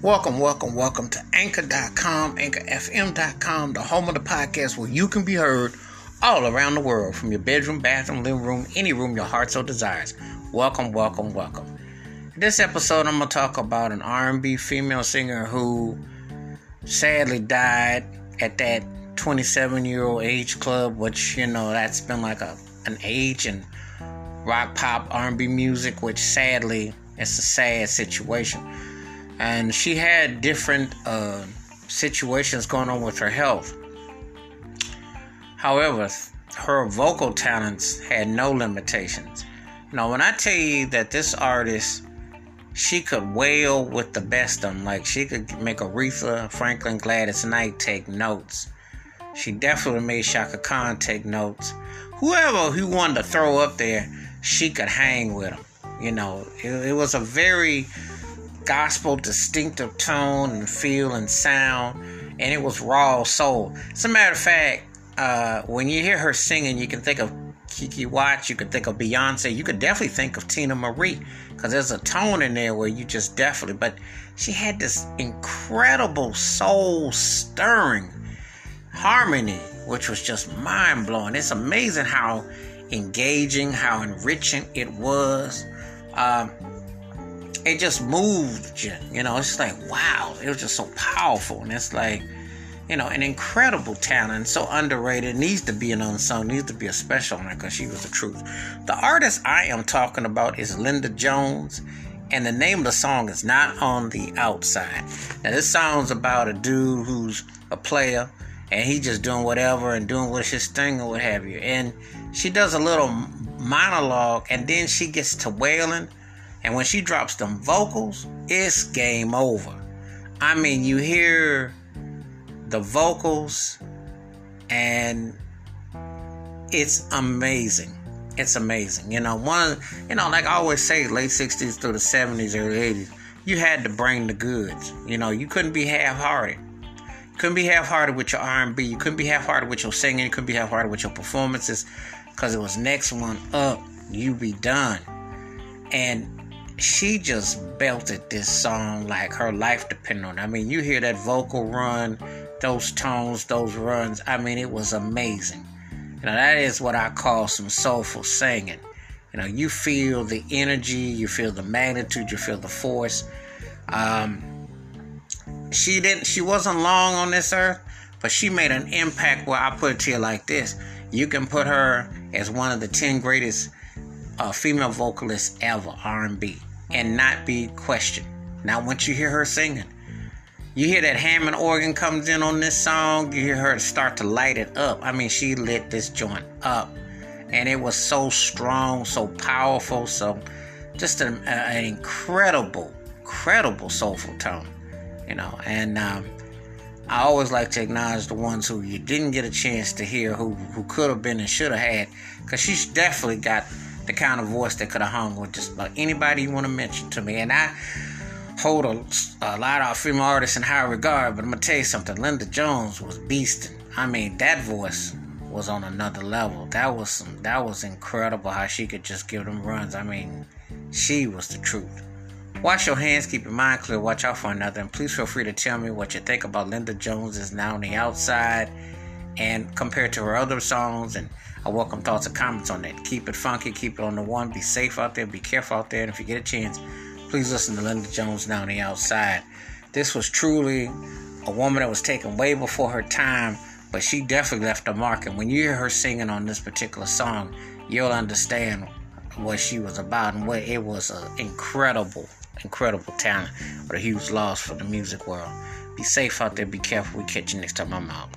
Welcome, welcome, welcome to Anchor.com, AnchorFM.com, the home of the podcast where you can be heard all around the world from your bedroom, bathroom, living room, any room your heart so desires. Welcome, welcome, welcome. In this episode, I'm gonna talk about an R&B female singer who sadly died at that 27 year old age club, which you know that's been like a an age in rock, pop, R&B music, which sadly it's a sad situation and she had different uh, situations going on with her health. However, her vocal talents had no limitations. Now, when I tell you that this artist, she could wail with the best of them, like she could make Aretha Franklin, Gladys Knight take notes. She definitely made Chaka Khan take notes. Whoever he wanted to throw up there, she could hang with him. You know, it, it was a very gospel distinctive tone and feel and sound, and it was raw soul. As a matter of fact, uh, when you hear her singing, you can think of Kiki Watts, you can think of Beyonce, you could definitely think of Teena Marie, because there's a tone in there where you just definitely, but she had this incredible soul stirring harmony, which was just mind blowing. It's amazing how engaging, how enriching it was. Um, it just moved you. You know, it's like wow, it was just so powerful, and it's like you know, an incredible talent, so underrated, needs to be an unsung, needs to be a special one because she was the truth. The artist I am talking about is Linda Jones, and the name of the song is Not on the Outside. Now, this song's about a dude who's a player, and he just doing whatever and doing what his thing or what have you. And she does a little monologue, and then she gets to wailing and when she drops them vocals, it's game over. I mean, you hear the vocals and it's amazing. It's amazing. You know, one, you know, like I always say, late 60s through the 70s, early 80s, you had to bring the goods. You know, you couldn't be half-hearted. You couldn't be half-hearted with your R&B. You couldn't be half-hearted with your singing. You couldn't be half-hearted with your performances because it was next one up. You be done. And she just belted this song like her life depended on it. I mean, you hear that vocal run, those tones, those runs. I mean, it was amazing. You know, that is what I call some soulful singing. You know, you feel the energy, you feel the magnitude, you feel the force. Um, she didn't. She wasn't long on this earth, but she made an impact. Where I put it to you like this: you can put her as one of the ten greatest uh, female vocalists ever, R&B and not be questioned. Now, once you hear her singing, you hear that Hammond organ comes in on this song, you hear her start to light it up. I mean, she lit this joint up, and it was so strong, so powerful, so just an, an incredible, incredible soulful tone, you know. And um, I always like to acknowledge the ones who you didn't get a chance to hear, who who could have been and should have had, because she's definitely got the kind of voice that could have hung with just about anybody you want to mention to me. And I hold a, a lot of female artists in high regard, but I'm gonna tell you something. Linda Jones was beasting. I mean, that voice was on another level. That was some. That was incredible how she could just give them runs. I mean, she was the truth. Wash your hands, keep your mind clear, watch out for another, and please feel free to tell me what you think about Linda Jones is now on the outside and compared to her other songs and I welcome thoughts and comments on that. Keep it funky, keep it on the one. Be safe out there, be careful out there, and if you get a chance, please listen to Linda Jones now on the outside. This was truly a woman that was taken way before her time, but she definitely left a mark. And when you hear her singing on this particular song, you'll understand what she was about and what it was an incredible, incredible talent, but a huge loss for the music world. Be safe out there, be careful. We catch you next time I'm out.